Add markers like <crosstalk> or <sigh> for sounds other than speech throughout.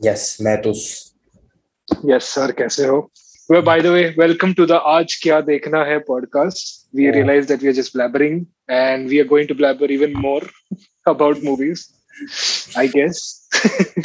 Yes मैं तो yes sir कैसे हो? Well by the way welcome to the आज क्या देखना है podcast we realize that we are just blabbering and we are going to blabber even more about movies I guess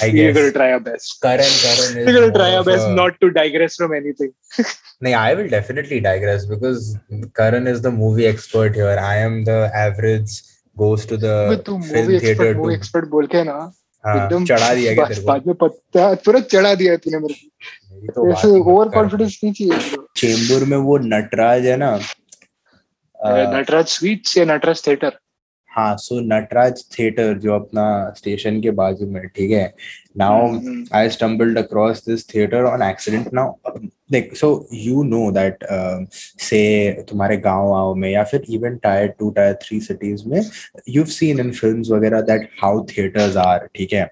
I guess we will try our best Karan Karan is we will try our best not to digress from anything नहीं I will definitely digress because Karan is the movie expert here I am the average goes to the film theater expert, to... expert बोल के ना एकदम चढ़ा दिया को। बाद में पता पूरा चढ़ा दिया है तूने मेरे को। तो ऐसे ओवर कॉन्फिडेंस नहीं चाहिए चेंबूर में वो नटराज है ना नटराज स्वीट्स या नटराज थिएटर? हाँ सो नटराज थिएटर जो अपना स्टेशन के बाजू में ठीक है? Now I stumbled across this theatre on accident now देख सो यू नो दैट से तुम्हारे गाँव आओ में या फिर even tier two tier three cities में यू सीन इन फ़िल्म वगैरह दैट हाउ थिएटर्स आर ठीक है?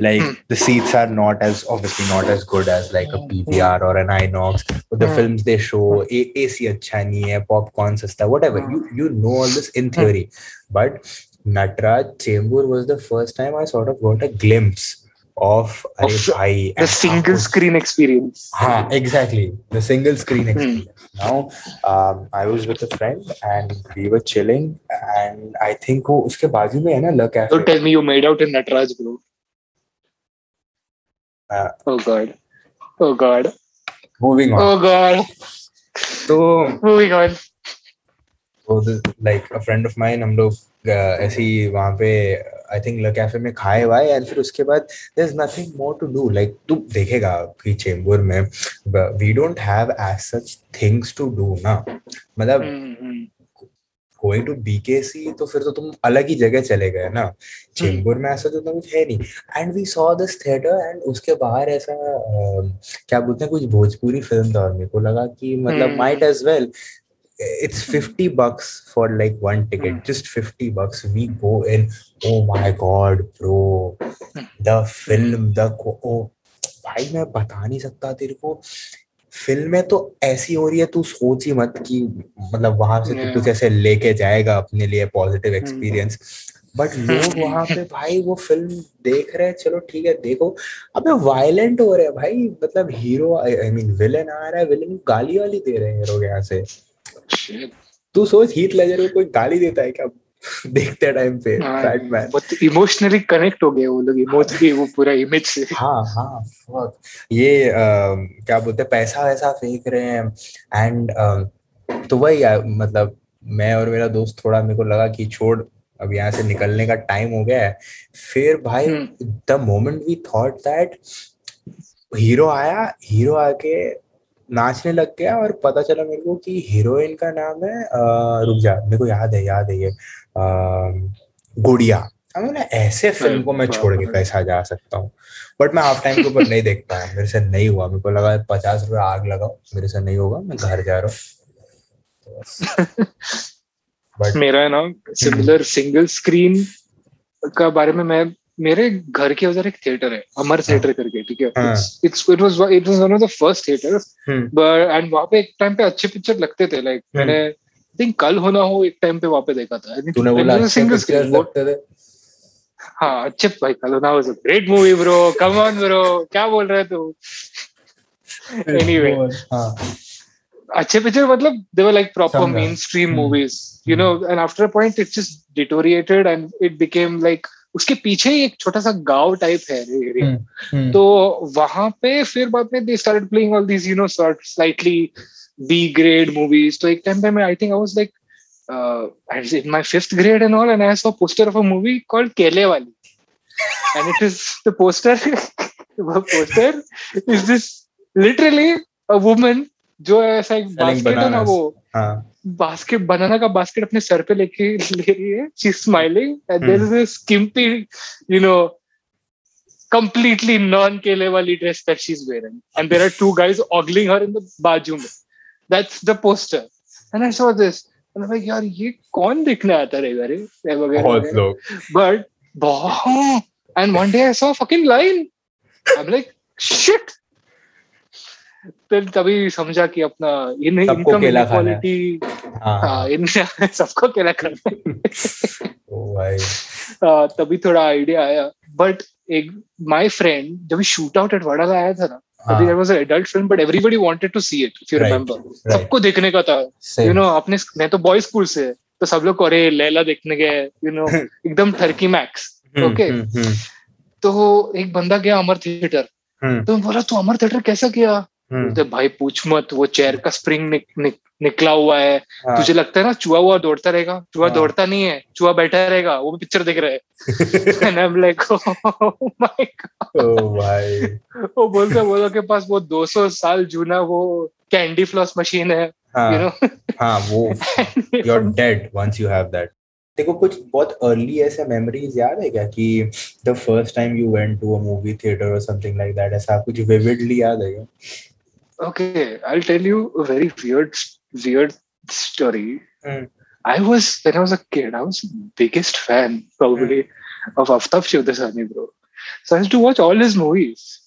Like mm. the seats are not as obviously not as good as like a hmm. PVR or an Inox. But the mm. films they show, AC acha popcorn sister whatever. Hmm. You you know all this in theory, but Natraj Chamber was the first time I sort of got a glimpse of, of I, the single was, screen experience. Huh, exactly. The single screen hmm. experience. Mm. Now, um, I was with a friend and we were chilling, and I think oh, uske mein hai na, La Cafe. So tell me you made out in Natraj, bro. Uh, oh god. Oh god. moving on. Oh god. तो Moving on. तो like a friend of mine हम लोग uh, ऐसे ही वहाँ पे I think ल cafe में खाए वाए एंड फिर उसके बाद there is nothing more to do like तू देखेगा कि चेंबूर में we don't have as such things to do ना मतलब Hmm, hmm. Going to BKC तो फिर तो तुम अलग ही जगह चले गए ना। चेंबूर में ऐसा तो कुछ है नहीं। And we saw this theatre and उसके बाहर ऐसा क्या बोलते हैं कुछ भोजपुरी फ़िल्म था मेरे को लगा कि मतलब. Might as well it's 50 bucks for like one ticket Hmm. just 50 bucks we go in oh my god bro the film the oh भाई मैं बता नहीं सकता तेरे को फ़िल्में तो ऐसी हो रही है तू सोच ही मत कि मतलब वहाँ से तू. कुछ ऐसे लेके जाएगा अपने लिए पॉजिटिव एक्सपीरियंस बट लोग वहाँ पे भाई वो फ़िल्म देख रहे हैं चलो ठीक है देखो। अबे वायलेंट हो रहे हैं भाई मतलब हीरो आई मीन विलन आ रहा है विलन गाली वाली दे रहे हैं हीरो के यहाँ से। तू सोच हीथ लेजर को कोई गाली देता है क्या? <laughs> देखते टाइम पे बैटमैन बहुत इमोशनली कनेक्ट हो गए वो लोग इमोशनली वो पूरा इमेज से। हाँ हाँ fuck. ये अम, क्या बोलते हैं पैसा वैसा फेंक रहे हैं। एंड तो वही मतलब मैं और मेरा दोस्त थोड़ा मेरे को लगा कि छोड़ अब यहाँ से निकलने का टाइम हो गया है। फिर भाई the moment we thought that hero आया हीरो आके नाचने लग गया और पता चला मेरे को कि हीरोइन का नाम है अ, रुक जा मेरे को याद है याद है ये। गुड़िया। मैंने ऐसे फ़िल्म को मैं छोड़ के कैसा जा सकता हूँ। बट मैं हाफ़ टाइम के ऊपर नहीं देख पाया। मेरे से नहीं हुआ। मेरे को लगा पचास रुपए आग लगाओ। मेरे से नहीं होगा। मैं घर जा रहा हूँ। बट मेरा है ना सिमिलर सिंगल स्क्रीन का बारे में मैं मेरे घर के उधर एक थिएटर है। अमर थिएटर करके ठीक है? हाँ। It's it was it was one of the first theatre hmm, but and वहाँ पे एक टाइम पे अच्छे पिक्चर लगते थे लाइक हम्म। मैंने थिंक कल होना हो एक टाइम पे वहाँ पे देखा था तूने बोला सिंगल स्क्रीन लगते थे हाँ अच्छे भाई Kal Ho Naa was a great movie bro come on bro क्या बोल रहे तू Anyway. हाँ अच्छे पिक्चर मतलब दे वर लाइक प्रॉपर समझा। Main stream. Movies you know and after a point it just deteriorated and it became like उसके पीछे ही एक छोटा सा गाँव टाइप है. हम्म, हम्म, तो वहाँ पे फिर बाद में they started playing all these you know sort slightly B grade movies तो एक टाइम पे मैं I think I was like in my fifth grade and all and I saw a poster of a movie called Kele Wali and it is the poster the poster is this literally a woman जो ऐसा एक basket है ना वो हाँ basket banana का basket अपने सर पे लेके ले रही है she smiling and there is a skimpy you know completely non kele wali dress that she's wearing and there are two guys ogling her in the बाजू the poster. And i saw this. And i'm like यार ये कौन दिखने आता रहेगा रे? वगैरह बहुत लोग। But बहुत। And one day i saw a fucking line. I'm like shit. फिर तभी समझा कि अपना इन <laughs> सबको इनकम केला खाना है। इनक्वालिटी हाँ इन सबको केला करना है। Uh, तभी थोड़ा आइडिया आया. बट एक माय फ्रेंड जब शूट आउट एट वडाला आया था ना हाँ, तभी there was adult film but everybody wanted to see it if you Right, remember right. सबको देखने का था। Same. यू नो अपने मैं तो बॉयज़ स्कूल से तो सब लोग अरे लैला देखने गए यू नो <laughs> एकदम ठरकी मैक्स हम्म. हम्म, हम्म, तो एक बंदा गया अमर थिएटर तो बोला तू अमर थिएटर कैसा किया भाई पूछ मत वो चेयर का स्प्रिंग निक, निक, निकला हुआ है। हाँ, तुझे लगता है ना चूहा हुआ दौड़ता रहेगा? चूहा हाँ। दौड़ता नहीं है चूहा बैठा रहेगा वो भी पिक्चर देख रहा है। <laughs> <laughs> Oh भाई <laughs> वो बोलते वो लोग के पास वो 200 साल जूना वो कैंडी फ्लॉस मशीन है हाँ। यू नो हाँ वो you're dead once you have that देखो कुछ बहुत अर्ली ऐसे मेमोरीज याद है क्या कि the first time you went to a movie theatre और समथिंग लाइक दैट ऐसा कुछ विविडली याद है क्या? Okay, I'll tell you a very weird, weird story. Mm. I was when I was a kid, I was biggest fan probably mm. of Aftab Shivdasani, bro. So I used to watch all his movies.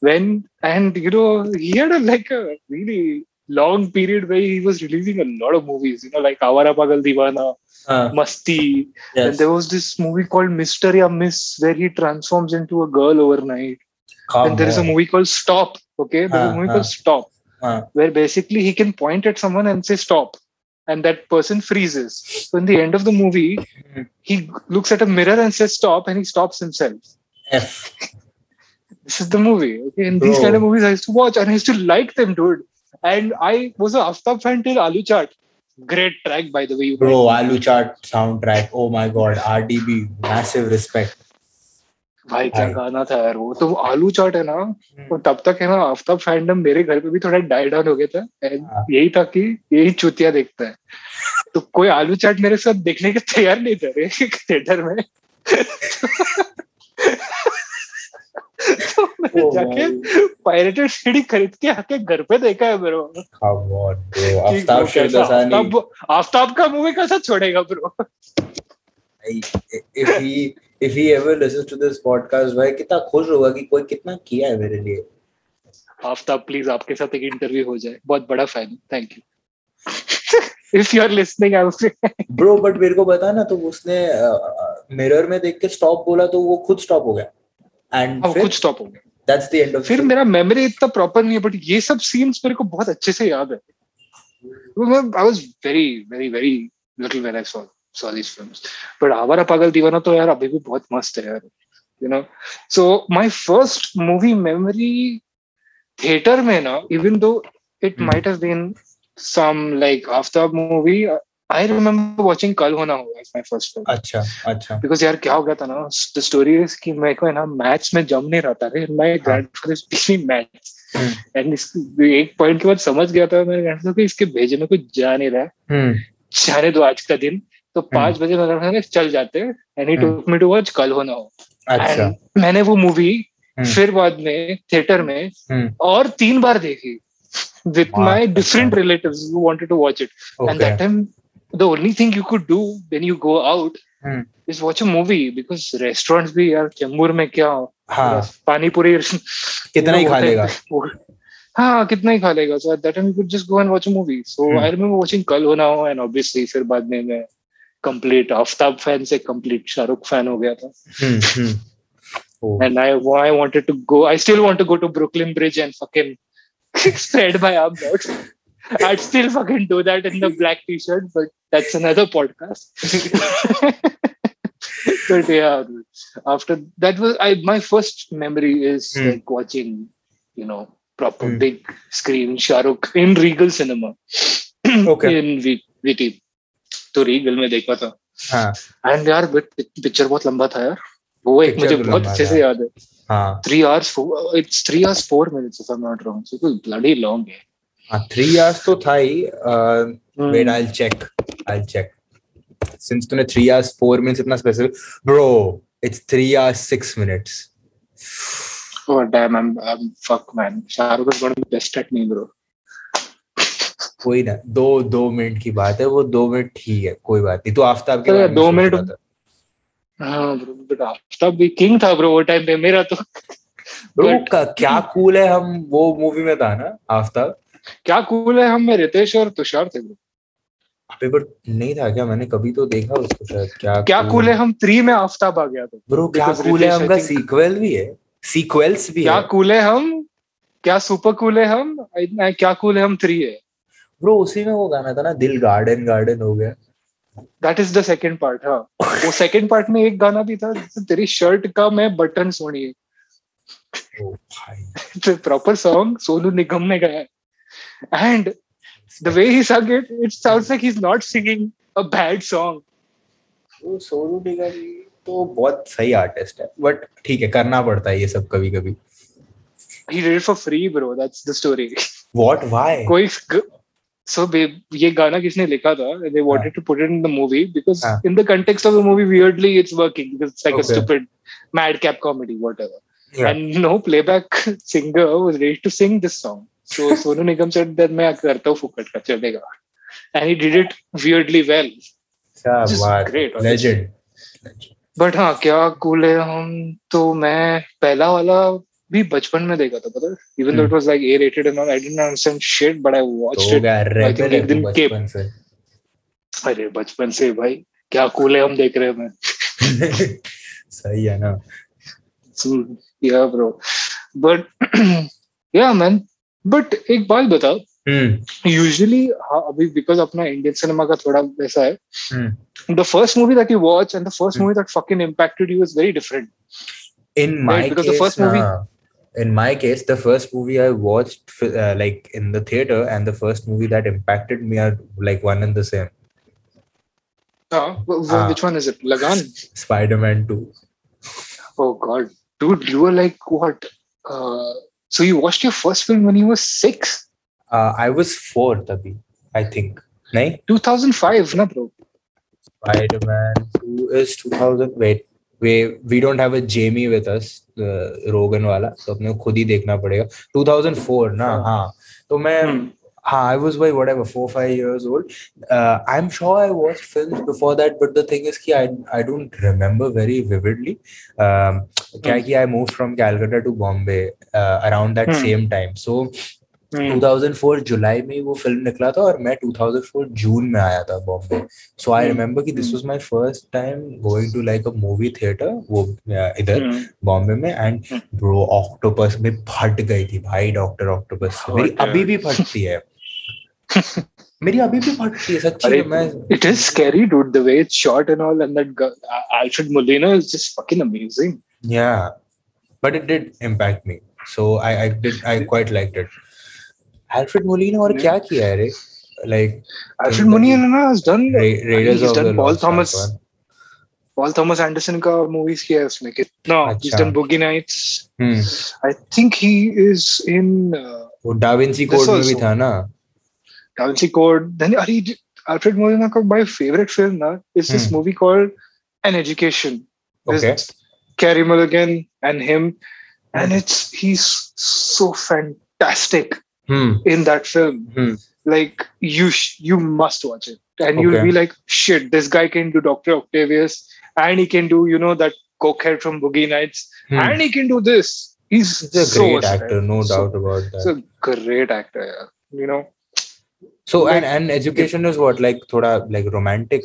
When and you know, he had a like a really long period where he was releasing a lot of movies, you know, like Awara Pagal Diwana, uh, ah. Masti. Yes. And there was this movie called Mystery of Miss where he transforms into a girl overnight. Come and there on. is a movie called Stop. Okay, there's uh, a ah, movie uh. called ah. Stop हाँ where basically he can point at someone and say stop. And that person freezes. So in the end of the movie he looks at a mirror and says stop and he stops himself. F <laughs> this is the movie okay? And these kind of movies i used to watch and i used to like them dude. And i was a aftab fan till alu chart. Great track by the way bro Alu Chart soundtrack. Oh my god RDB massive respect भाई क्या गाना था यार वो। तो वो आलू चाट है ना वो तब तक है ना आफ्ताब फैंडम मेरे घर पे भी थोड़ा डाई डाउन हो गया था। हाँ। यही था कि यही चुतिया देखता है। तो कोई आलू चाट मेरे साथ देखने के तैयार नहीं था रे थिएटर में। तो मैं Oh जाके पायरेटेड सीडी खरीद के आके घर पे देखा है ब्रो आफ्ताब आफ्ताब का मूवी कैसा छोड़ेगा bro if he if he ever listens to this podcast भाई कितना खुश होगा कि कोई कितना किया है मेरे लिए। आफ्ताब प्लीज़ आपके साथ एक इंटरव्यू हो जाए। बहुत बड़ा fan thank you if you are listening I bro but मेरे को बता ना तो उसने मिरर में देख के स्टॉप बोला तो वो खुद स्टॉप हो गया। एंड फिर कुछ स्टॉप हो गया। दैट्स द एंड ऑफ़ फिर मेरा मेमोरी इतना प्रॉपर नहीं है बट ये सब सीन्स मेरे को बहुत अच्छे से याद है। I was very very very little when I saw saw this films but Awara Paagal Deewana तो यार अभी भी बहुत मस्त है यार you know so my first movie memory theatre में ना even though it. Might have been some like Aftab movie I remember watching कल होना हो एज माय फ़र्स्ट फ़िल्म अच्छा अच्छा बिकॉज़ यार क्या हो गया था ना द स्टोरी इज़ कि मेरे को है ना मैथ्स में जम नहीं रहा था रे my grandfather maths hmm. And एक पॉइंट के बाद समझ गया था मेरे ग्रैंडफादर को इसके भेजे में कुछ जा नहीं रहा है जाने दो आज का दिन तो पाँच बजे मेरे चल जाते and he hmm. Took me to watch कल होना हो अच्छा मैंने वो मूवी हम्म। फिर बाद में थिएटर में हम्म और तीन बार देखी विथ वाह, माई अच्छा। Different relatives who wanted to watch it Okay. and that time the only thing you could do when you go out Hmm. is watch a movie because restaurants भी यार चेंबूर में क्या हाँ पानी पूरी कितना ही खा लेगा हाँ कितना ही खा लेगा so at that time you could just go and watch a movie so Hmm. I remember watching कल होना हो and obviously फिर बाद में मैं complete आफ्ताब fan से complete शाहरुख fan हो गया था हम्म हम्म ओ and I I wanted to go I still want to go to Brooklyn Bridge and fucking <laughs> spread my arms out I'd still fucking do that in the black t-shirt but that's another podcast <laughs> but yeah after that was I my first memory is Hmm. like watching you know proper Hmm. big screen Shahrukh in Regal cinema <clears throat> Okay. in V- VT तो Regal में देखा था हाँ and यार picture बहुत लंबा था यार वो एक मुझे तो बहुत अच्छे। से याद है हाँ three hours four it's three hours four minutes if I'm not wrong so it's bloody long है हाँ थ्री इयर्स तो था ही Hmm. Wait I check I check since तूने थ्री इयर्स फोर मिनट्स इतना specific bro it's three years six minutes oh damn I'm I'm fuck man Shahrukh is gonna be best at me bro कोई ना दो दो minute की बात है वो दो मिनट ठीक है कोई बात नहीं। तो आफ्ताब के तो बारे दो मिनट-। हाँ आफ्ताब भी किंग था bro वो टाइम पे मेरा तो। But- का- क्या कूल है हम वो मूवी में था ना आफ्ताब? क्या कूल है हम में रितेश और तुषार थे पेपर नहीं था क्या? मैंने कभी तो देखा उसको शायद क्या क्या कूल है हम थ्री में आफ्ताब आ गया था। ब्रो क्या कूल है think- सीक्वल भी है। सीक्वेल्स भी क्या कूल है हम? क्या सुपर कूल है हम? क्या कूल है हम? थ्री है। ब्रो उसी में वो गाना था ना दिल गार्डन गार्डन हो गया। That is the second part हाँ। वो सेकंड पार्ट में एक गाना भी था तेरी शर्ट का मैं बटन सोनी ओ प्रॉपर सॉन्ग <laughs> सोनू निगम ने गाया। And the way he sang it it sounds like he's not singing a bad song वो सोनू निगम तो बहुत सही आर्टिस्ट है बट ठीक है करना पड़ता है ये सब कभी कभी he did it for free bro that's the story what why कोई so ये गाना किसने लिखा था they wanted to put it in the movie because हाँ. in the context of the movie weirdly it's working because it's like a Okay. stupid madcap comedy whatever Yeah. and no playback singer was ready to sing this song so Sonu Nigam said that मैं करता हूँ फुकट का चलेगा and he did it weirdly well क्या बात great, honestly. Legend but हाँ क्या कूल है हम तो मैं पहला वाला भी बचपन में देखा था पता है? Even though. It was like A rated and all I didn't understand shit but I watched it rebel है एक दिन के- से? अरे बचपन से भाई। क्या कूल है हम देख रहे हैं <laughs> सही है ना। Yeah bro but yeah man but एक बात बताओ। हम्म। यूजुअली अभी बिकॉज़ अपना इंडियन सिनेमा का थोड़ा वैसा है। The first movie that you watch and the first. Movie that fucking impacted you is very different in my because the case first movie- nah, in my case the first movie i watched uh, like in the theater and the first movie that impacted me are like one and the same. Uh, Ah. which one is it? Lagan? Spider-man 2 Oh God, dude, you were like what? Uh, so you watched your first film when you were six, uh, i was 4 tabhi i think. Nahi 2005, na bro? spider-man 2 is 2000 wait way we don't have a Jamie with us Rogan वाला तो अपने खुद ही देखना पड़ेगा। 2004 ना? हाँ, हाँ। तो मैं hmm. हाँ I was by whatever four five years old I am sure I watch film before that but the thing is की I don't remember very vividly क्या hmm. कि I move from Calcutta to Bombay around that same time so 2004 जुलाई में वो film निकला था और मैं 2004 जून में आया था बॉम्बे। सो आई रिमेम्बर की this was my first time going to like a movie theatre वो uh, इधर बॉम्बे में एंड ब्रो ऑक्टोपस में फट गई थी भाई डॉक्टर ऑक्टोपस मेरी अभी भी फटती है। <laughs> मेरी अभी भी फटती है सच्ची तो मैं it is scary dude the way it's shot and all and that Alfred Molina is just fucking amazing yeah but it did impact me so i i did i quite liked it. Alfred molina और क्या किया है रे like Alfred Molina ना has done Ra- Raiders he's of done the Paul Lost Thomas. Ark. Paul Thomas Anderson का movies किया है उसने कितना he's अच्छा. done Boogie Nights. Hmm. I think he is in uh, वो डाविंची This कोड में भी था ना Da Vinci Code. Then अरे Alfred Molina का my favorite film ना is this Hmm. movie called An Education. With Okay. Carey Mulligan and him, and it's he's so fantastic hmm in that film. Hmm. Like you, sh- you must watch it, and you'll be like, shit, this guy can do Doctor Octavius, and he can do you know that cokehead from Boogie Nights, Hmm. and he can do this. He's, a so great actor, no So- doubt about that. He's a great actor. Yeah. You know, So Like- and and education is what like thoda like romantic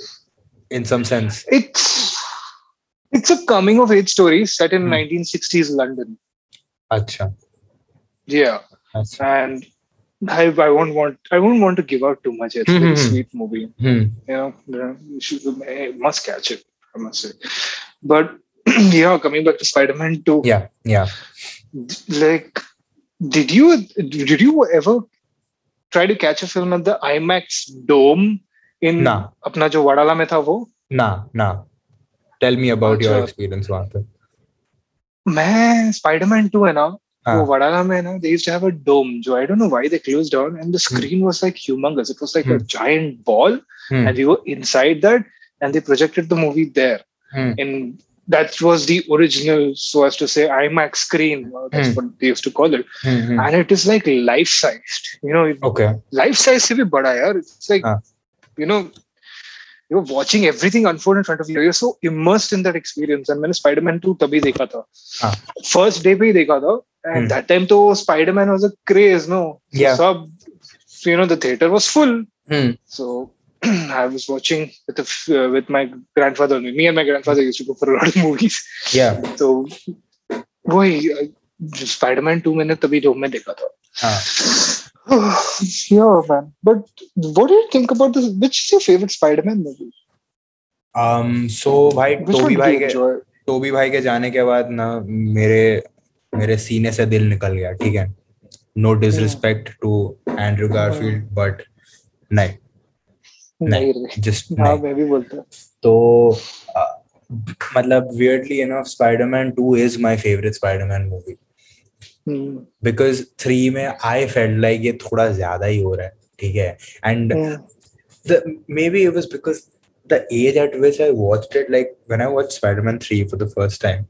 in some sense. it's it's a coming of age story set in Hmm. 1960s London. Acha. Yeah, Acha. and I, I won't want I won't want to give out too much. It's a very Mhm. sweet movie. Hmm. You know, yeah, you should eh, must catch it. I must say, but <clears throat> yeah, coming back to Spider-Man 2. Yeah. Yeah. Like, did you did you ever try to catch a film at the IMAX Dome in Nah. अपना जो वडाला में था वो Nah. Nah. Tell me about your Acha. experience वहाँ पे. मैं Spiderman 2 है ना uh, Vadala they used to have a dome. So I don't know why they closed down, and the hmm. screen mm. was like humongous. It was like mm. a hmm. giant ball, mm. and we were inside that, and they projected the movie there. Hmm. And that was the original, so as to say, IMAX screen. Uh, that's what they used to call it. Mm-hmm. And it is like life sized. You know, okay. life sized se bhi bada. It's like, uh. you know, you are watching everything unfold in front of you you're so immersed in that experience and मैंने Spiderman two तभी देखा था। हाँ। First day पे ही देखा था। And that time तो Spiderman was a craze no सब you know the theatre was full so I was watching with a, uh, with my grandfather. Me and my grandfather used to go for a lot of movies. Yeah. <laughs> तो, so, uh, 2 मैंने तभी जो मैं देखा था. हाँ। Yeah man but what do you think about this which is your favorite spider-man movie Um, so भाई Tobey भाई के टोबी भाई के जाने के बाद ना मेरे मेरे सीने से दिल निकल गया ठीक है no disrespect to Andrew Garfield but नहीं नहीं जस्ट हाँ मैं भी बोलता हूँ तो अ, मतलब weirdly enough spider-man 2 is my favorite spider-man movie because three में आई फेल लाइक ये थोड़ा ज़्यादा ही हो रहा है ठीक है? And maybe it was because the age at which I watch it like when I watch Spiderman three for the first time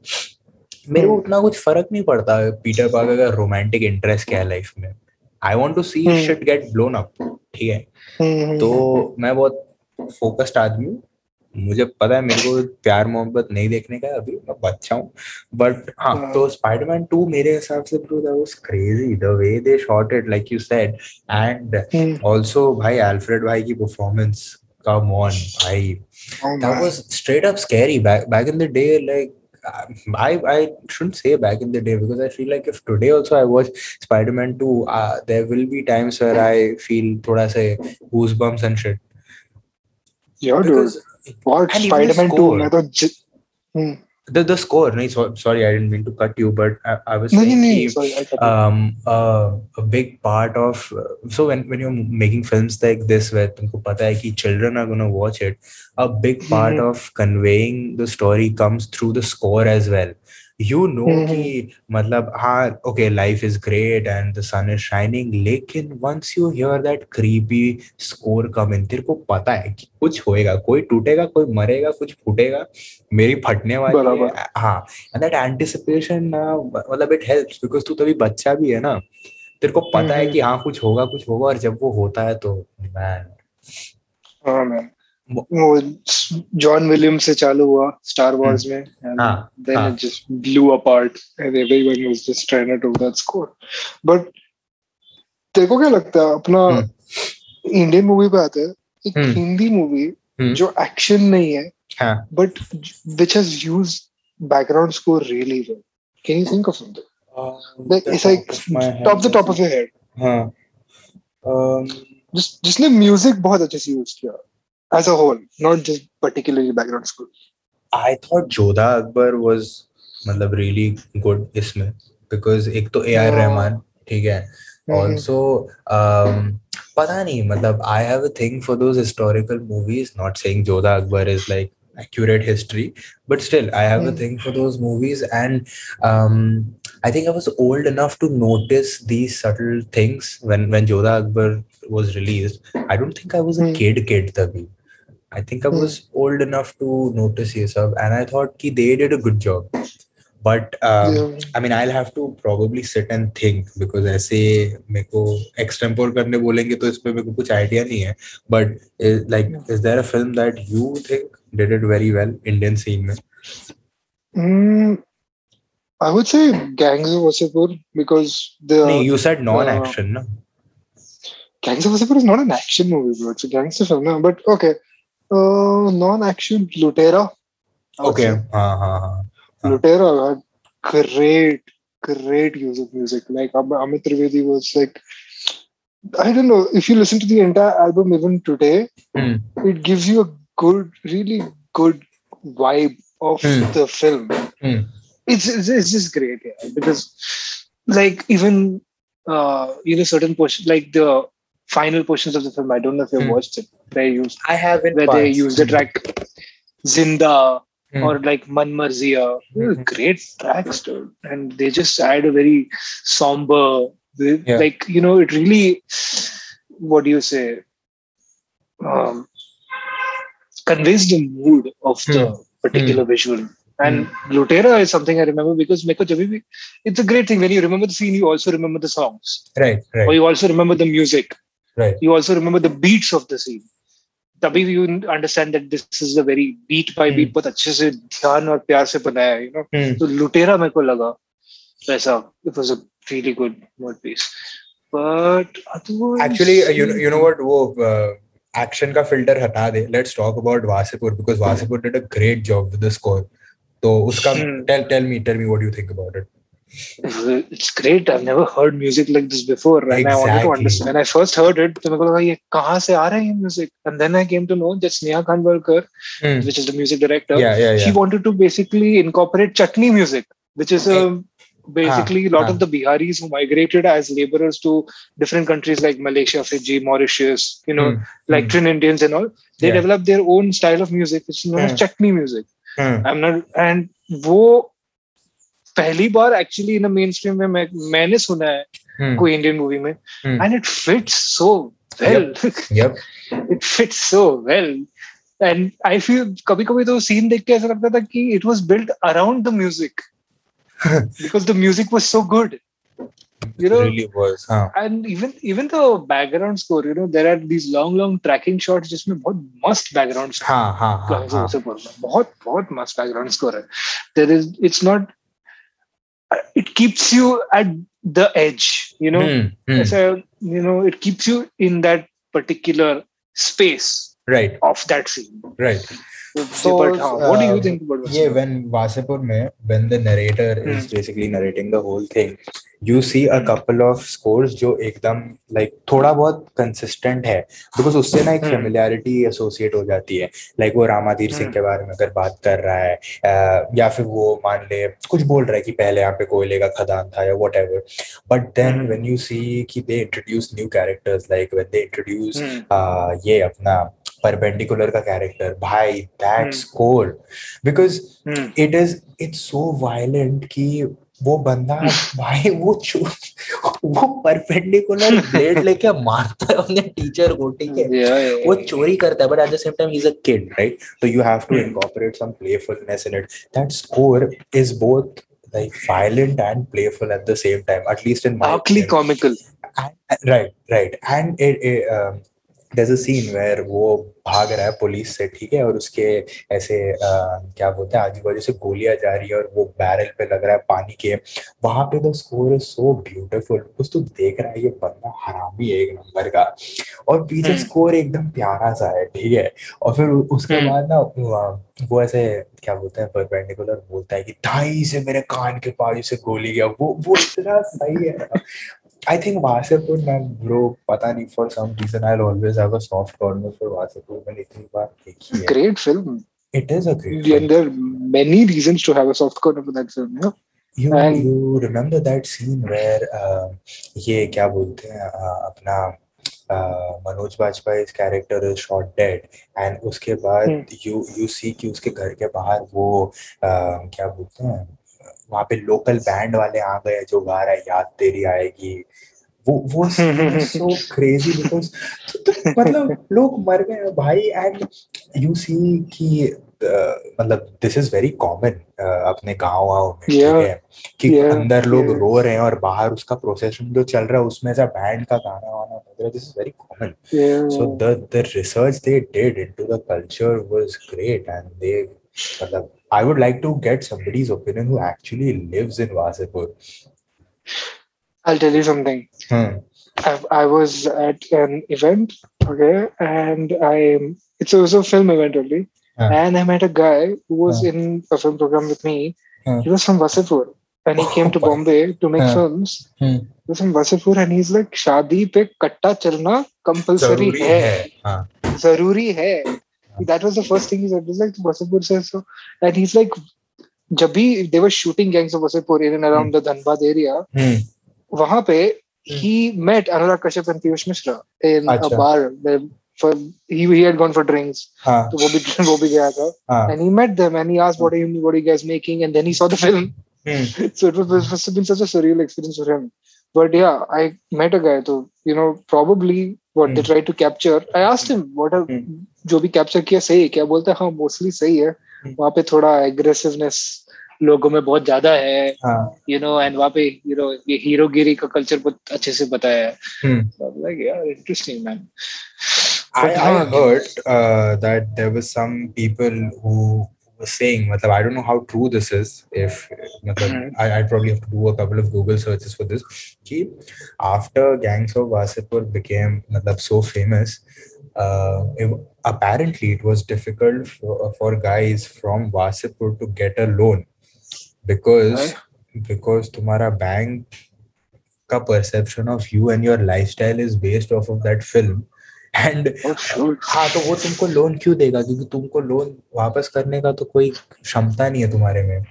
मेरे को hmm. उतना कुछ फ़र्क नहीं पड़ता पीटर पार्कर का रोमांटिक इंटरेस्ट क्या है लाइफ में। I want to see should get blown up ठीक है? Hmm. तो मैं बहुत फोकस्ड आदमी हूँ। मुझे पता है मेरे को प्यार मोहब्बत नहीं देखने का अभी मैं बच्चा हूँ बट हाँ हाँ। तो स्पाइडरमैन 2 मेरे हिसाब से bro that was crazy the way they shot it like you said and hmm, also भाई अल्फ्रेड भाई की परफॉर्मेंस कम ऑन भाई oh man. was straight up scary back back in the day like I I shouldn't say back in the day because I feel like if today also I watch Spider-Man 2 uh, there will be times where I feel thoda say goosebumps and shit yeah because what and even the spider-man 2 score. मैं तो जि- हम्म, the the score no, so, sorry I didn't mean to cut you but I, I was नहीं saying नहीं कि, sorry I cut you. um uh, a big part of uh, so when when you're making films like this where तुमको पता है कि children are gonna watch it a big part Mhm. of conveying the story comes through the score as well You know Mhm. कि मतलब हाँ okay life is great and the sun is shining लेकिन once you hear that creepy score come in तेरे को पता है कि कुछ होएगा कोई टूटेगा कोई मरेगा कुछ फूटेगा मेरी फटने वाली है हाँ एंड दैट एंटिसिपेशन मतलब इट हेल्प्स बिकॉज़ तू तभी बच्चा भी है ना तेरे को पता है हम्म। कि हाँ कुछ होगा कुछ होगा और जब वो होता है तो मैन हाँ man. जॉन विलियम से चालू हुआ स्टार वॉर्स hmm. में देखो हाँ, हाँ. क्या लगता है अपना hmm. इंडियन मूवी पे आते हैं एक hmm. हिंदी मूवी जो एक्शन नहीं है but which has use background score really well can you think of something top of your head जिसने म्यूज़िक बहुत अच्छे से यूज़ किया। As a whole not just particularly background score I thought Jodha Akbar was मतलब really good इसमें because एक तो A are हाँ। रहमान ठीक है also um पता नहीं मतलब I have a thing for those historical movies not saying Jodha Akbar is like accurate history but still I have a Hmm. thing for those movies and um I think I was old enough to notice these subtle things when when Jodha Akbar was released I don't think I was a Hmm. kid kid तभी I think I Hmm. was old enough to notice ये सब and I thought कि they did a good job but um, I mean, I'll have to probably sit and think because ऐसे मेरे को extempore करने बोलेंगे तो इस पे मेरे को कुछ idea नहीं है. But is, like, is there a film that you think did it very well Indian scene में? Mm, I would say Gangs of Wasseypur because the नहीं, you said non-action, no? Gangs of Wasseypur is not an action movie, bro. It's a gangster film, no? But okay, uh, non-action Lutera. I would Okay. say. हाँ हाँ हाँ. Huh. Lutera had great, great use of music. Like Am- Amit Trivedi was like, I don't know if you listen to the entire album even today, Hmm. it gives you a good, really good vibe of Hmm. the film. Hmm. It's, it's it's just great, yeah. Because like even uh you know certain portions like the final portions of the film, I don't know if you Hmm. watched it. they used I haven't. where they parts. used the track Zinda Hmm. or like Man Marziya. They're Mhm. Great tracks, dude. And they just add a very somber, Yeah. like, you know, it really, what do you say, um, conveys the mood of the particular visual. And Lutera is something I remember because Meko Jabi, it's a great thing. When you remember the scene, you also remember the songs, Right, right. or right, you also remember the music. right. You also remember the beats of the scene. तभी you understand that this is a very beat by beat बहुत अच्छे से ध्यान और प्यार से बनाया you know तो लुटेरा मेरे को लगा वैसा it was a really good world piece but actually you know what वो एक्शन का फ़िल्टर हटा दे. Let's talk about Wasseypur because Wasseypur did a great job with the score तो उसका tell tell me tell me what you think about it <laughs> it's great i've never heard music like this before and exactly. i wanted to understand when i first heard it to meko music and then i came to know that sneha khanwalkar mm. which is the music director yeah, yeah, yeah. she wanted to basically incorporate chutney music which is um, basically ah, a ah, lot ah. of the Biharis who migrated as laborers to different countries like Malaysia, Fiji, Mauritius, you know, mm, like mm. Trin Indians and all, they yeah. developed their own style of music, which is known mm. as hmm. chutney music. Mm. I'm not, and wo पहली बार actually in mainstream में मैं मैंने सुना है Hmm. कोई Indian movie में. And it fits so well it fits so well and I feel कभी कभी तो सीन देख के ऐसा लगता था कि it was built around the music because the music was so good you know? Really was हाँ। And even even the background score you know there are these long long tracking shots जिसमें बहुत मस्त background score हाँ हाँ हाँ हाँ। बहुत बहुत मस्त बैकग्राउंड स्कोर है। There is it's not it keeps you at the edge you know. Hmm. ऐसा you know it keeps you in that particular space right of that scene right so हाँ, what do you uh, think about Vasipur? yeah when Vasipur mein when the narrator is Hmm. basically narrating the whole thing you see a Hmm. couple of scores जो एकदम like थोड़ा बहुत consistent है because उससे ना एक Hmm. familiarity associate हो जाती है like वो रामाधीर सिंह Hmm. के बारे में अगर बात कर रहा है uh, या फिर वो मान ले कुछ बोल रहा है कि पहले यहाँ पे कोयले का खदान था या whatever but then Hmm. when you see कि they introduce new characters like when they introduce Hmm. uh, ये अपना परपेंडिकुलर का कैरेक्टर भाई that Hmm. Score because Hmm. It is it's so violent कि वो बंदा भाई वो चू वो परपेंडिकुलर ब्लेड लेके मारता है अपने टीचर को ठीक है वो चोरी करता है but at the same time he is a kid right तो you have to Hmm. Incorporate some playfulness in it that score is both like violent and playful at the same time at least in my Darkly opinion. comical And- right right and it, it um, there's a scene where वो भाग रहा है police से ठीक है? और उसके ऐसे uh, क्या बोलते हैं आजू बाजू से गोलियाँ जा रही है और वो बैरल पे लग रहा है पानी के। वहाँ पे the score is so beautiful कुछ तो देख रहा है ये बंदा हरामी है एक नंबर का। और पीछे हम्म। स्कोर एकदम प्यारा सा है ठीक है? और फिर उसके हम्म। बाद ना वो- ऐसे क्या बोलते हैं परपेंडिकुलर बोलता है कि ढाई से मेरे कान के बाजू से गोली गया। वो वो इतना सही है I think Wasseypur man bro पता नहीं for some reason I always have a soft corner for Wasseypur मैंने इतनी बार देखी है। Great film. It is a great and there are many reasons to have a soft corner for that film yeah. You And- you remember that scene where uh, ये क्या बोलते हैं uh, अपना uh, Manoj Bajpayee character is shot dead and उसके बाद. You you see कि उसके घर के बाहर वो uh, क्या बोलते हैं वहाँ पे लोकल बैंड वाले आ गए जो गा रहा है याद तेरी आएगी वो वो सो क्रेजी बिकॉज़ मतलब लोग मर गए भाई एंड यू सी कि मतलब दिस इज़ वेरी कॉमन अपने गाँव वाँव में Yeah. है कि Yeah. अंदर लोग Yeah. रो रहे हैं और बाहर उसका प्रोसेशन जो चल रहा है उसमें ऐसा बैंड का गाना वाना बज रहा है this is very common so the the research they did into the culture was great and मतलब I would like to get somebody's opinion who actually lives in Vasipur. I'll tell you something. Hmm. I, I, was at an event, okay, and I it's also a film event only, hmm. and I met a guy who was hmm. in a film program with me. Hmm. He was from Vasipur, and he came to <laughs> oh Bombay to make films. He was from Vasipur, and he's like, "Shadi pe katta chalna compulsory hai, hai. zaruri hai." That was the first thing he said. He's like, "Vasipur says so," and he's like, जब भी they were shooting gangs of Vasipur in and around the Dhanbad area, Hmm. वहां पे he met Anurag Kashyap and Piyush Mishra in a अच्छा। bar where for he, he had gone for drinks हाँ तो वो भी वो भी गया था हाँ and he met them and he asked what are you what are you guys making and then he saw the film Hmm. <laughs> so it was it must have been such a surreal experience for him but yeah I met a guy so you know probably what they Hmm. tried to capture I asked him what are Hmm. जो भी capture किया सही है क्या बोलता है हाँ mostly सही है Hmm. वहाँ पे थोड़ा एग्रेसिवनेस लोगों में बहुत ज़्यादा है हाँ यू नो एंड वहाँ पे यू नो ये हीरोगिरी का कल्चर बहुत अच्छे से बताया है Hmm. Like, yeah, interesting, man. I, I हाँ, heard uh, that there was some people who was saying, matlab, I don't know how true this is. If matlab, hmm. I, I probably have to do a couple of Google searches for this. Ki, after Gangs of Wasipur became matlab, so famous, uh, it, apparently it was difficult for, for guys from Wasipur to get a loan because okay. because tumhara bank ka perception of you and your lifestyle is based off of that film and Oh, हाँ तो वो तुमको loan क्यों देगा? क्योंकि तुमको loan वापस करने का तो कोई क्षमता नहीं है तुम्हारे में।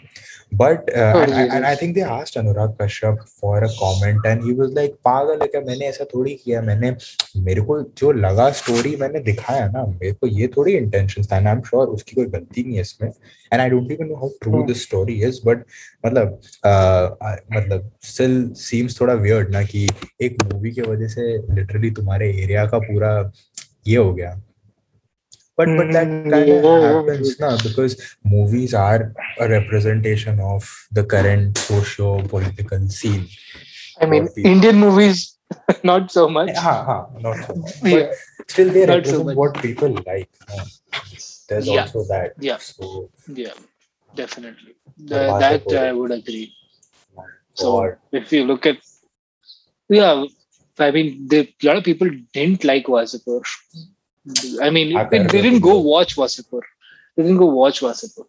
But and I think they asked Anurag Kashyap for a comment and he was like पागल है क्या? मैंने ऐसा थोड़ी किया मैंने मेरे को जो लगा स्टोरी मैंने दिखाया ना मेरे को ये थोड़ी इंटेंशन था आई एम श्योर उसकी कोई गलती नहीं है इसमें। And I don't even know how true. This story is but मतलब uh, मतलब स्टिल सीम्स थोड़ा वियर्ड ना कि एक मूवी की वजह से लिटरली तुम्हारे एरिया का पूरा ये हो गया। But but that Mm, kind of happens now because movies are a representation of the current socio political scene I mean, Indian movies, <laughs> not so much. ha, ha, not so much. but Yeah. still they Not so represent much. what people like there's Yeah. also that Yeah. so Yeah, definitely. But Th- Wasipur- that I would agree. So God. if you look at, yeah, I mean, the, a lot of people didn't like Wasipur. I mean, they, didn't go watch Wasipur. They didn't go watch Wasipur.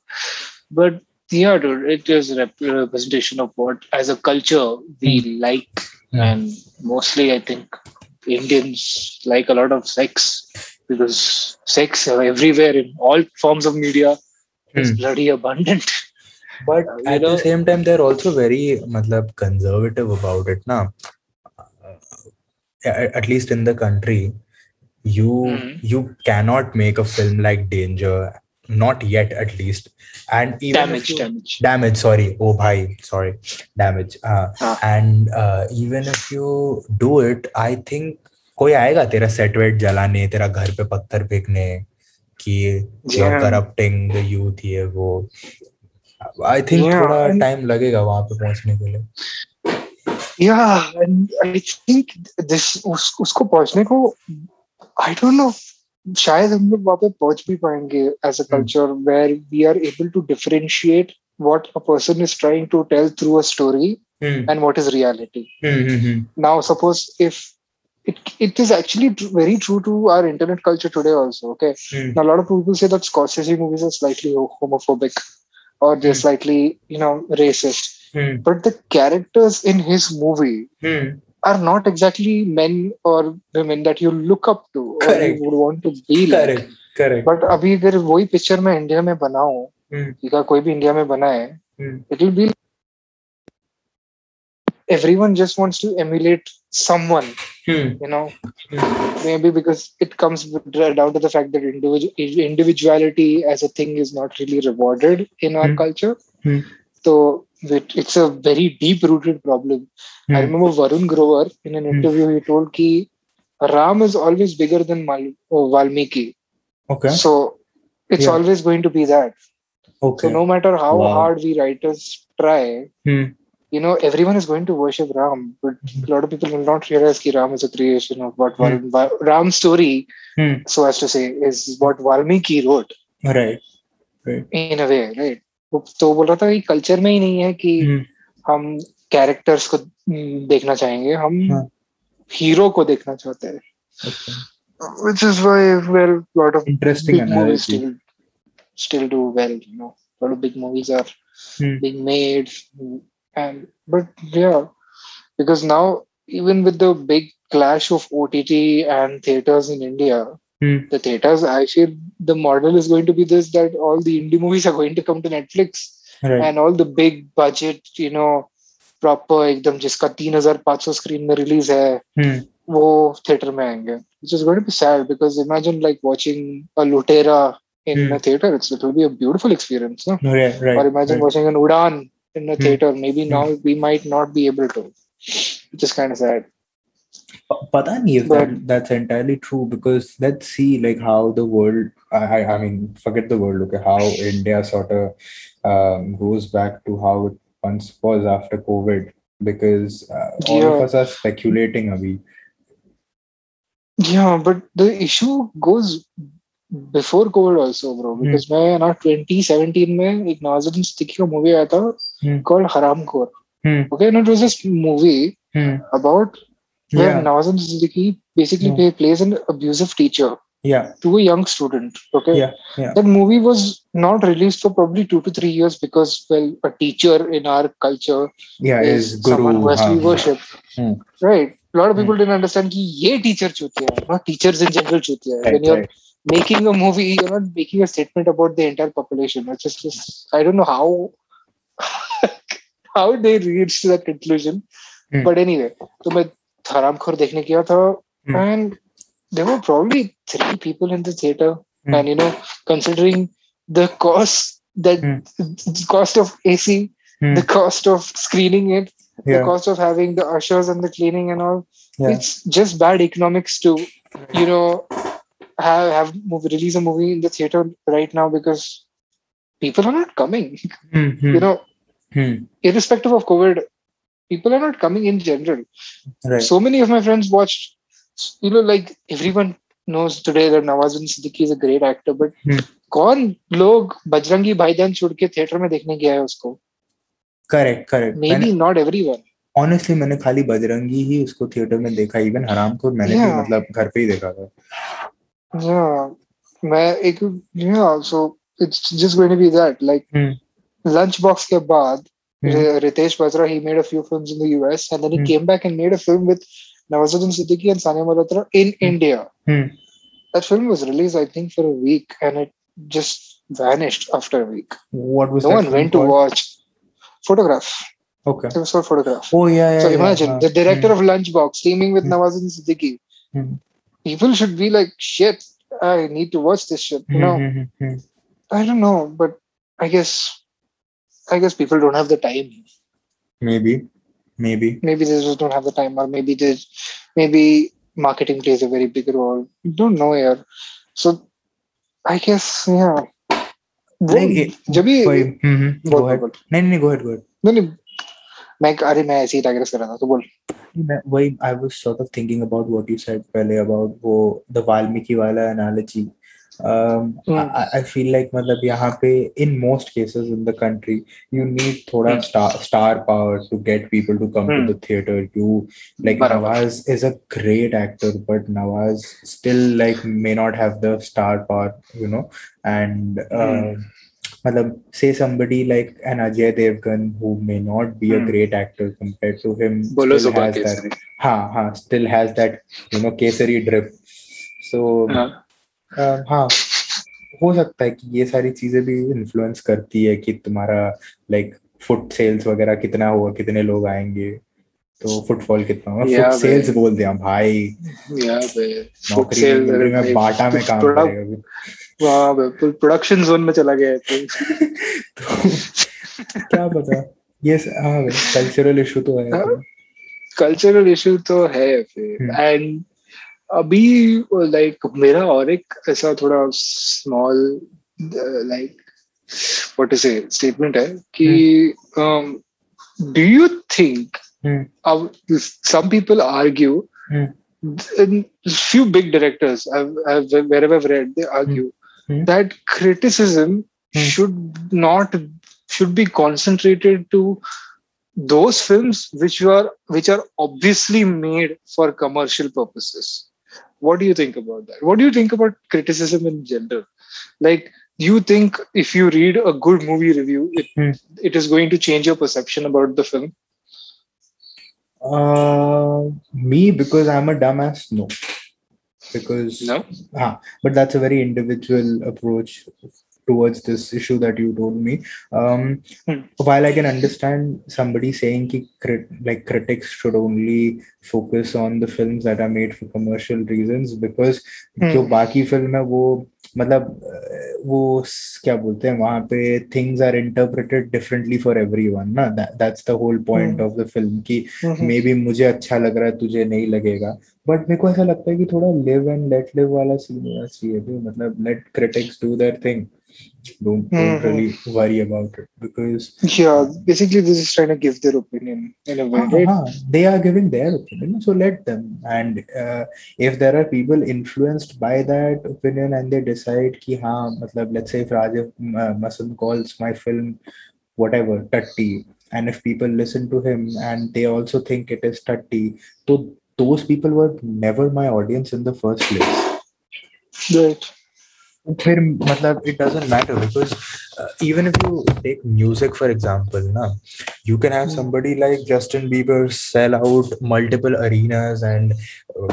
But yeah, dude, it is a representation of what, as a culture, we like, Hmm. and mostly, I think Indians like a lot of sex because sex everywhere in all forms of media. It's Hmm. bloody abundant. <laughs> but Uh, you at know- the same time they're also very matlab, conservative about it now at, at least in the country you Mhm. you cannot make a film like danger not yet at least and even damage, you- damage. damage sorry oh bhai sorry damage uh, Ah. and uh, even if you do it i think कोई आएगा तेरा set wait जलाने तेरा घर पे पत्थर फेंकने कि Yeah. करप्टिंग द यूथ ये वो आई थिंक Yeah, थोड़ा टाइम लगेगा वहाँ पे पहुँचने के लिए Yeah, and I think this उस, उसको पहुँचने को I don't know शायद हम लोग वहाँ पे पहुंच भी पाएंगे as a Hmm. culture where we are able to differentiate what a person is trying to tell through a story Hmm, and what is reality. hmm, hmm, hmm. Now, suppose if it, it is actually tr- very true to our internet culture today also. Okay, Hmm. now a lot of people say that Scorsese movies are slightly homophobic or they're Hmm. slightly you know racist, Hmm, but the characters in his movie hmm. are not exactly men or women that you look up to or you would want to be like. Correct, correct. But अभी अगर वही picture मैं India में बनाऊँ Hmm. या कोई भी India में बनाए Hmm. It will be everyone just wants to emulate someone Hmm, you know hmm. maybe because it comes down to the fact that individual individuality as a thing is not really rewarded in our Hmm. culture Hmm. so it, it's a very deep rooted problem i Hmm. remember varun grover in an Hmm. interview he told ki ram is always bigger than Mal- oh, valmiki Okay, so it's Yeah. always going to be that okay. so no matter how Wow. hard we writers try Hmm. you know everyone is going to worship ram but a lot of people will not realize ki ram is a creation of what Val- Va- ram's story so as to say is what valmiki wrote Right, right. in a way right तो बोल रहा था कि culture में ही नहीं है कि Hmm. हम कैरेक्टर्स को हम्म, देखना चाहेंगे हम हाँ. हीरो को देखना चाहते हैं which is why well lot of Interesting big movies still still do well you know a lot of big movies are Hmm. being made and but yeah because now even with the big clash of ott and theaters in india Hmm. the theaters i feel the model is going to be this that all the indie movies are going to come to netflix Right. and all the big budget you know proper एकदम जिसका 3500 screen में release है Hmm. वो theatre में आएंगे which is going to be sad because imagine like watching a Lutera in Hmm. a theater it's, it will be a beautiful experience no? Right, right. or imagine right. watching an Udan in a Hmm. theater maybe Hmm. now we might not be able to which is kind of sad P- पता नहीं if that, that's entirely true because let's see like how the world I, I I mean forget the world okay how India sort of um, goes back to how it once was after COVID because uh, all of Yeah. us are speculating abhi yeah but the issue goes before COVID also, bro. Because मैं ना 2017 में एक नवाजुद्दीन सिद्दीकी का movie आया था Hmm. called Haramkhor. Hmm. Okay, and it was this movie Hmm. about where Yeah. Nawazuddin Siddiqui basically Hmm. play, plays an abusive teacher Yeah. to a young student. Okay, Yeah. Yeah. that movie was not released for probably two to three years because, well, a teacher in our culture Yeah. is Is guru. someone who has to be हाँ, worshipped. Hmm. Right. A lot of people didn't understand कि ये teacher चूतिया है, not teachers in general चूतिया है. Right, When you're right. making a movie, you're not making a statement about the entire population. It's just, just I don't know how how they reached that conclusion. Hmm. But anyway, तो मैं हरामखोर देखने गया था Hmm. and there were probably three people in the theater Hmm. and you know considering the cost that Hmm. the cost of AC, Hmm. the cost of screening it, the Yeah. cost of having the ushers and the cleaning and all, Yeah. it's just bad economics to you know have have movie, release a movie in the theater right now because people are not coming. Hmm. Hmm. You know, Hmm. irrespective of COVID, people are not coming in general. Right. So many of my friends watched. You know, like everyone knows today that Nawazuddin Siddiqui is a great actor, but Hmm. कौन लोग बजरंगी भाईजान छोड़ के theatre में देखने गया है उसको Correct. Correct. मे बी मैंने नॉट एवरीवन ऑनेस्टली मैंने खाली बजरंगी ही उसको थिएटर में देखा इवन हराम को मैंने भी Yeah. मतलब घर पे ही देखा था Yeah, मैं एक yeah, so it's just going to be that like Hmm. Lunchbox के बाद Hmm. Ritesh Batra he made a few films in the US and then he Hmm. came back and made a film with Nawazuddin Siddiqui and Sania Malhotra in India. Hmm. That film was released I think for a week and it just vanished after a week. What was No one went to watch. Photograph. Okay. It was for Photograph. Oh yeah, yeah. so yeah, imagine हाँ. the director of Lunchbox teaming with Hmm. Nawazuddin Siddiqui. People should be like, shit, I need to watch this shit. You know, hmm. I don't know, but I guess I guess people don't have the time. Maybe, maybe. Maybe they just don't have the time, or maybe they maybe marketing plays a very big role. You don't know here. So I guess yeah. वो Like it- जब भी वही, हम्म, हम्म, बोल go ahead. बोल नहीं नहीं go ahead, go ahead. नहीं नहीं मैं अरे मैं ऐसे ही डाइग्रेस कर रहा था तो बोल मैं- वही I was sort of thinking about what you said पहले about वो the Valmiki वाला analogy. um, mm. I, I feel like matlab, yahan pe, in most cases in the country you need thoda mm. star, star power to get people to come mm. to hmm. the theater you like Barabar. Nawaz is a great actor but Nawaz still like may not have the star power you know and uh, hmm. Matlab, say somebody like an Ajay Devgan who may not be a hmm. great actor compared to him Bolo still has, that, ha, ha, still has that you know Kesari drip so uh-huh uh, हाँ हो सकता है कि ये सारी चीज़ें भी influence करती है कि तुम्हारा लाइक फुट सेल्स वगैरह कितना होगा कितने लोग आएँगे? तो फुटफॉल कितना होगा? फुट सेल्स बोल दिया भाई। नौकरी रही मैं बाटा में काम करेगा अभी। वहाँ पे प्रोडक्शन जोन में चला गया है तो। <laughs> तो क्या पता? ये हाँ कल्चरल इशू तो है। हाँ। कल्चरल इशू तो है। एंड अभी लाइक मेरा और एक ऐसा थोड़ा small like what is a statement है कि do you think some people argue few big directors red they argue that criticism should not should be concentrated to those film which are which are obviously made for commercial purposes what do you think about that? What do you think about criticism in general? Like do you think if you read a good movie review it, Hmm. it is going to change your perception about the film? Uh, me because I'm a dumbass. No, because no? Ah, but that's a very individual approach towards this issue that you told me. Um, Hmm. While I can understand somebody saying कि crit- like critics should only focus on the films that are made for commercial reasons because Hmm. जो बाकी film है वो मतलब अ, वो क्या बोलते हैं वहाँ पे things are interpreted differently for everyone ना that, that's the whole point Hmm. of the film कि Mhm. मे बी मुझे अच्छा लग रहा है तुझे नहीं लगेगा बट मेरे को ऐसा लगता है कि थोड़ा लिव एंड लेट लिव वाला सीन होना चाहिए मतलब let critics do their thing don't, don't really worry about it because yeah basically this is trying to give their opinion in a way uh, right? uh, they are giving their opinion so let them. And uh, if there are people influenced by that opinion and they decide ki ha matlab, let's say if Rajiv uh, Masum calls my film whatever tutty and if people listen to him and they also think it is tutty so those people were never my audience in the first place. Right फिर मतलब it doesn't matter because even if you take music for example ना you can have somebody like Justin Bieber sell out multiple arenas and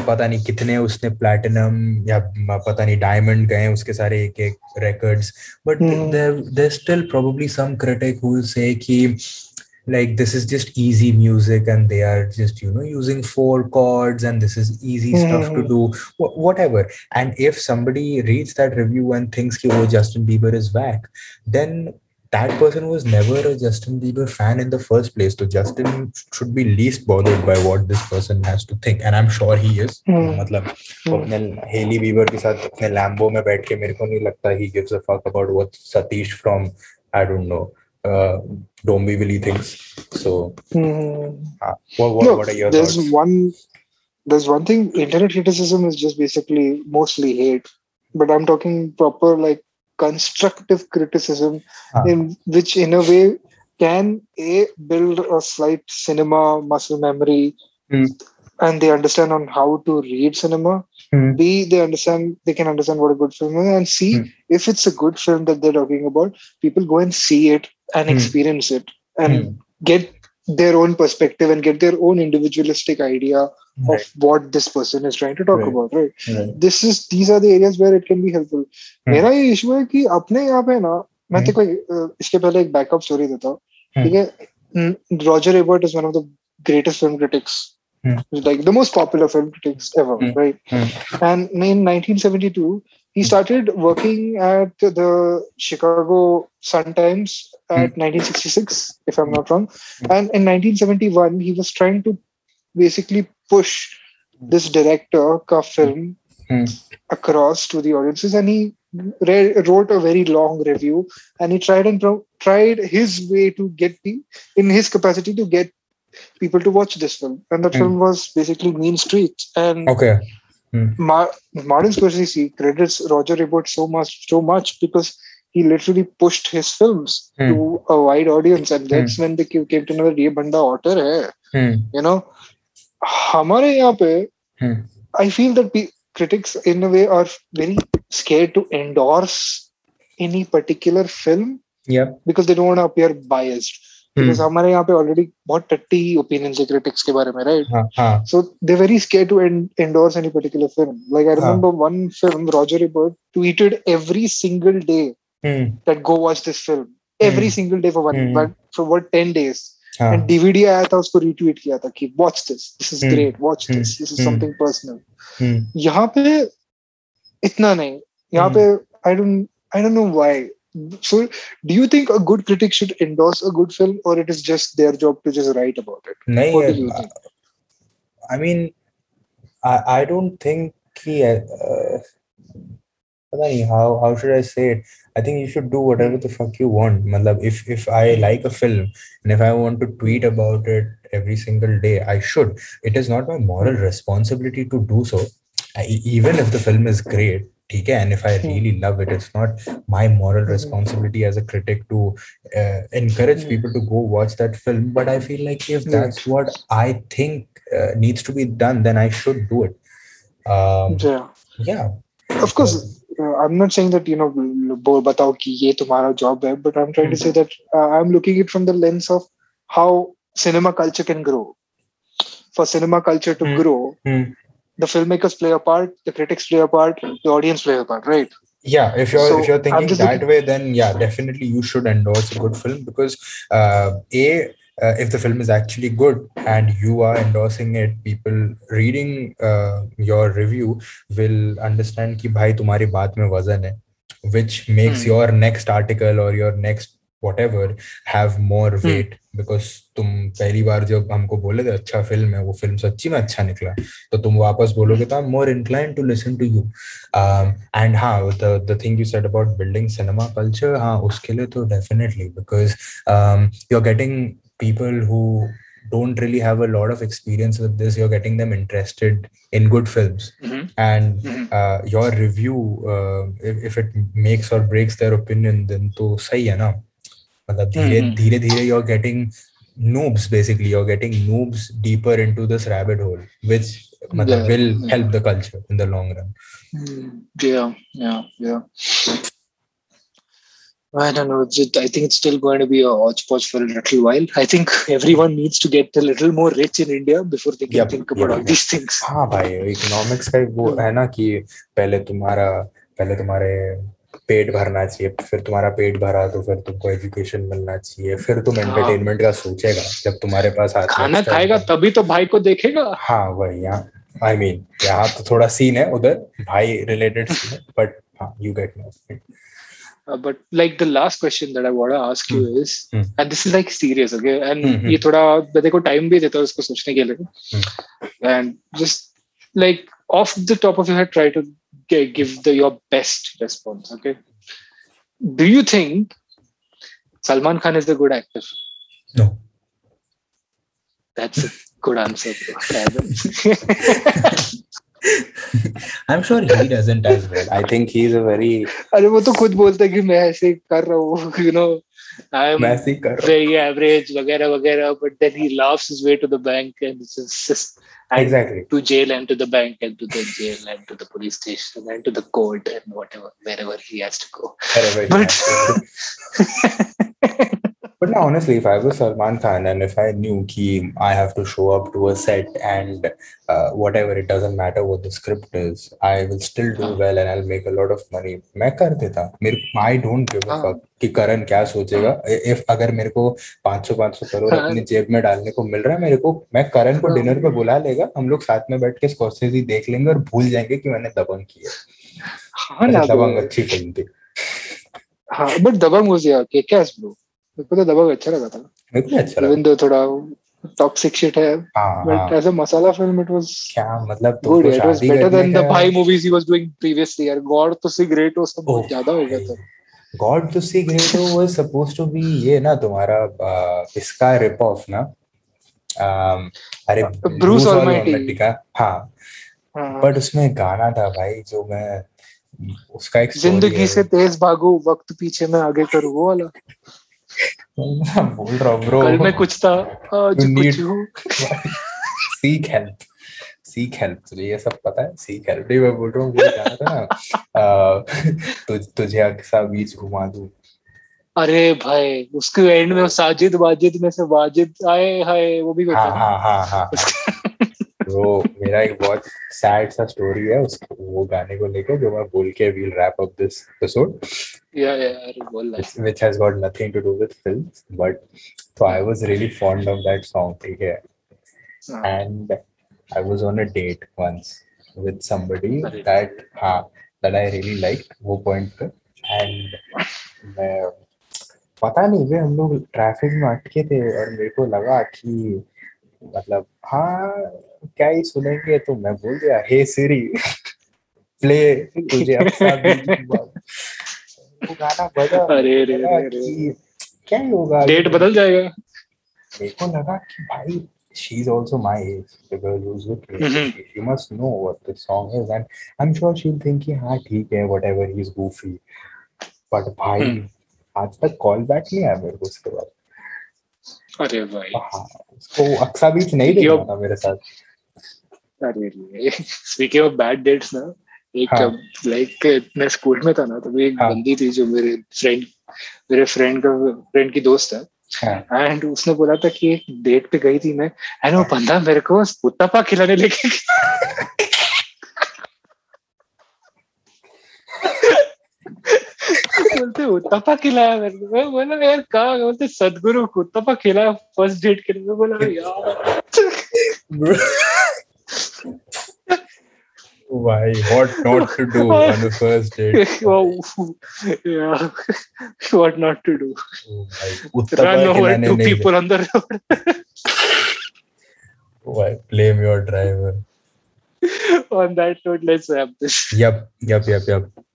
पता नहीं कितने उसने platinum या पता नहीं डायमंड गए उसके सारे एक एक records but there there still probably some critic who कि like this is just easy music and they are just you know using four chords and this is easy mm-hmm. stuff to do wh- whatever and if somebody reads that review and thinks oh justin bieber is whack then that person was never a Justin Bieber fan in the first place. So Justin should be least bothered by what this person has to think, and I'm sure he is. Hmm. मतलब अपने heli Bieber के साथ अपने Lambo में बैठ के मेरे को नहीं लगता he gives a fuck about what Satish from I don't know uh, Dombivli thinks. So, mm. uh, what, what, no, what, are your there's thoughts? one there's one thing internet criticism is just basically mostly hate but i'm talking proper like constructive criticism Ah. in which in a way can a build a slight cinema muscle memory Hmm and they understand on how to read cinema Hmm. b they understand they can understand what a good film is and c Hmm. if it's a good film that they're talking about people go and see it and Hmm. experience it and Hmm. get their own perspective and get their own individualistic idea of Right, what this person is trying to talk Right. about right right. this is these are the areas where it can be helpful Hmm. मेरा ये issue है कि अपने यहाँ पे ना मैं Hmm. तेरे को अ, इसके पहले एक बैकअप स्टोरी देता हूँ Hmm. ठीक है Roger Ebert is one of the greatest film critics Hmm. like the most popular film critics ever Hmm. right? Hmm. and in 1972 he started working at the chicago sun times at 1966 if i'm not wrong. And in 1971 he was trying to basically push this director ka film Hmm. across to the audiences. And he re- wrote a very long review. And he tried and pro- tried his way to get the in his capacity to get people to watch this film and that Hmm. film was basically mean streets and Okay. Ma- Martin Scorsese credits Roger Ebert so much, so much because he literally pushed his films Hmm. to a wide audience, and that's when they came came to know that ये बंदा author है, Hmm. you know. हमारे यहाँ पे, Hmm. I feel that pe- critics in a way are very scared to endorse any particular film Yeah. because they don't want to appear biased. Hmm. हमारे यहाँ पे already बहुत टट्टी opinion है critics के बारे में right so they very scare to endorse any particular film like I remember one film Roger Ebert tweeted every single day that go watch this film every single day for one but for what ten days and DVD आया था उसको retweet किया था कि watch this this is great watch this this is something personal यहाँ पे इतना नहीं. यहाँ hmm. पे I don't I don't know why so do you think a good critic should endorse a good film or it is just their job to just write about it what do you uh, think? i mean i, I don't think he, uh, how how should I say it? I think you should do whatever the fuck you want. Matlab, if if I like a film and if I want to tweet about it every single day, I should. It is not my moral responsibility to do so. I, even if the film is great, ठीक है, and if I really love it, it's not my moral responsibility as a critic to uh, encourage Hmm. people to go watch that film. But I feel like if Right. that's what I think uh, needs to be done, then I should do it. Um, Yeah. yeah. of course uh, i'm not saying that you know bo- batao ki ye tumhara job hai but i'm trying to say that uh, i'm looking it from the lens of how cinema culture can grow for cinema culture to Hmm. grow Hmm. the filmmakers play a part, the critics play a part, the audience play a part, right? Yeah, if you're so if you're thinking that thinking... way, then yeah, definitely you should endorse a good film because uh, a uh, if the film is actually good and you are endorsing it people reading uh, your review will understand ki bhai tumhari baat mein wazan hai which makes hmm. your next article or your next whatever have more weight because तुम पहली बार जब हमको बोले थे अच्छा film है वो film सच्ची में अच्छा निकला तो तुम वापस बोलोगे तो I am more incline to listen to you and हाँ the the thing you said about building cinema culture हाँ उसके लिए तो definitely because you are getting people who don't really have a lot of experience with this you're getting them interested in good films Mhm. and Mhm. uh, your review uh, if, if it makes or breaks their opinion then to सही है ना मतलब धीरे Mhm. धीरे धीरे you're getting noobs basically you're getting noobs deeper into this rabbit hole which मतलब Yeah, will yeah. help the culture in the long run Yeah, yeah, yeah. I don't know. Just, I think it's still going to be a hodgepodge for a little while. I think everyone needs to get a little more rich in India before they can Yep, think about yep, all these things. हाँ भाई economics का वो है ना कि पहले तुम्हारा पहले तुम्हारे पेट भरना चाहिए फिर तुम्हारा पेट भरा तो फिर तुमको एजुकेशन मिलना चाहिए फिर तुम हाँ। एंटरटेनमेंट का सोचेगा जब तुम्हारे पास खाना खाएगा तभी तो भाई को देखेगा हाँ वही यहाँ आई मीन यहाँ तो थोड़ा सीन है उधर भाई रिलेटेड सीन है बट हाँ you get me Uh, but like the last question that I want to ask you is, Hmm. and this is like serious, okay? And Hmm, hmm. ये थोड़ा मैं को time भी देता हूँ इसको सोचने के लिए. And just like off the top of your head, try to give the your best response, okay? Do you think Salman Khan is a good actor? No. That's a good answer. bro. <laughs> I'm sure he doesn't as well. I think he's a very अरे वो तो खुद बोलता है कि मैं ऐसे कर रहा हूँ, <laughs> you know, I'm very average, wagera, wagera. But then he laughs his way to the bank and just exactly to jail and to the bank and to the jail and to the police station and to the court and whatever, wherever he has to go. Wherever but, <laughs> But no, honestly, if I was Salman Khan and if I knew ki I have to show up to a set and uh, whatever, it doesn't matter what the script is, I will still do हाँ. well and I'll make a lot of money. मैं कर देता मेरे I don't give a हाँ. fuck कि करण क्या सोचेगा if अगर मेरे को 500 500 करोड़ हाँ. अपनी जेब में डालने को मिल रहा है मेरे को मैं करण को हाँ. डिनर पे बुला लेगा हम लोग साथ में बैठ के स्कॉर्सेजी देख लेंगे और भूल जाएँगे कि मैंने दबंग की है हाँ दबंग. अच्छी फ़िल्म थी हाँ but Dabangg was yeah kick-ass bro. मेरे को तो दबंग अच्छा लगा था. मेरे को अच्छा लगा थोड़ा toxic shit है, हाँ हाँ as a masala film it was क्या मतलब was शादी better करने than the का Bhai movies he was doing यार God तो सी हो सब बहुत ज़्यादा हो गया था. Got to see great was suppose to be ये ना तुम्हारा इसका रिप ऑफ़ ना अरे Almighty. Almighty का हाँ हाँ. बट उसमें गाना था भाई जो मैं उसका एक ज़िंदगी से तेज भागो वक्त पीछे मैं आगे करूँ वो वाला बोल रहा हूँ ब्रो कल में कुछ था आज कुछ हूँ। सीक हेल्प सीक हेल्प तुझे ये सब पता है? सीक हेल्प नहीं मैं बोल रहा हूँ गाना था ना <laughs> तुझ तुझे अक्सा बीच घुमा दूँ। अरे भाई उसके एंड में वो साजिद वाजिद में से वाजिद आए हाय वो भी हाँ हाँ। हाँ हाँ हाँ वो मेरा एक बहुत सैड सा स्टोरी है उस वो गाने को लेकर जो मैं बोल के we'll wrap up this episode which has got nothing to do with film but तो I was really fond of that song ठीक है? And I was on a date once with somebody that हाँ that I really like वो point पे। एंड पता नहीं वे हम लोग ट्रैफ़िक में अटके थे और मेरे को लगा कि मतलब हाँ क्या ही सुनेंगे तो मैं बोल दिया हे सिरी प्ले तुझे। वो गाना बजा अरे रे रे रे। क्या ही होगा डेट बदल जाएगा मेरे को लगा कि भाई she is also my age the girl who's with me Mhm. she, must know what the song is and I'm sure she'll think कि हाँ ठीक है whatever he's goofy but भाई हम्म। आज तक कॉल बैक नहीं आया मेरे को उसके बाद अरे भाई। हाँ उसको अक्सा बीच नहीं देखा था मेरे साथ। अरे स्पीकिंग ऑफ़ बैड डेट्स ना एक हाँ। लाइक मैं स्कूल में था ना तो एक हाँ। बंदी थी जो मेरे फ्रेंड मेरे फ्रेंड का फ्रेंड की दोस्त है। हाँ। एंड उसने बोला था कि एक डेट पे गई थी मैं एंड वो बंदा मेरे को उत्तपा खिलाने लेके बोलते उत्तपा खिलाया मेरे को मैं बोला यार कहा बोलते सदगुरु को उत्तपा खिलाया फ़र्स्ट डेट के लिए बोला यार Why? What not to do on the first date? oh, yeah. what not to do? Oh, Run over two people on the road. Why? Blame your driver. on that note, let's wrap this. Yup, yup, yup, yup.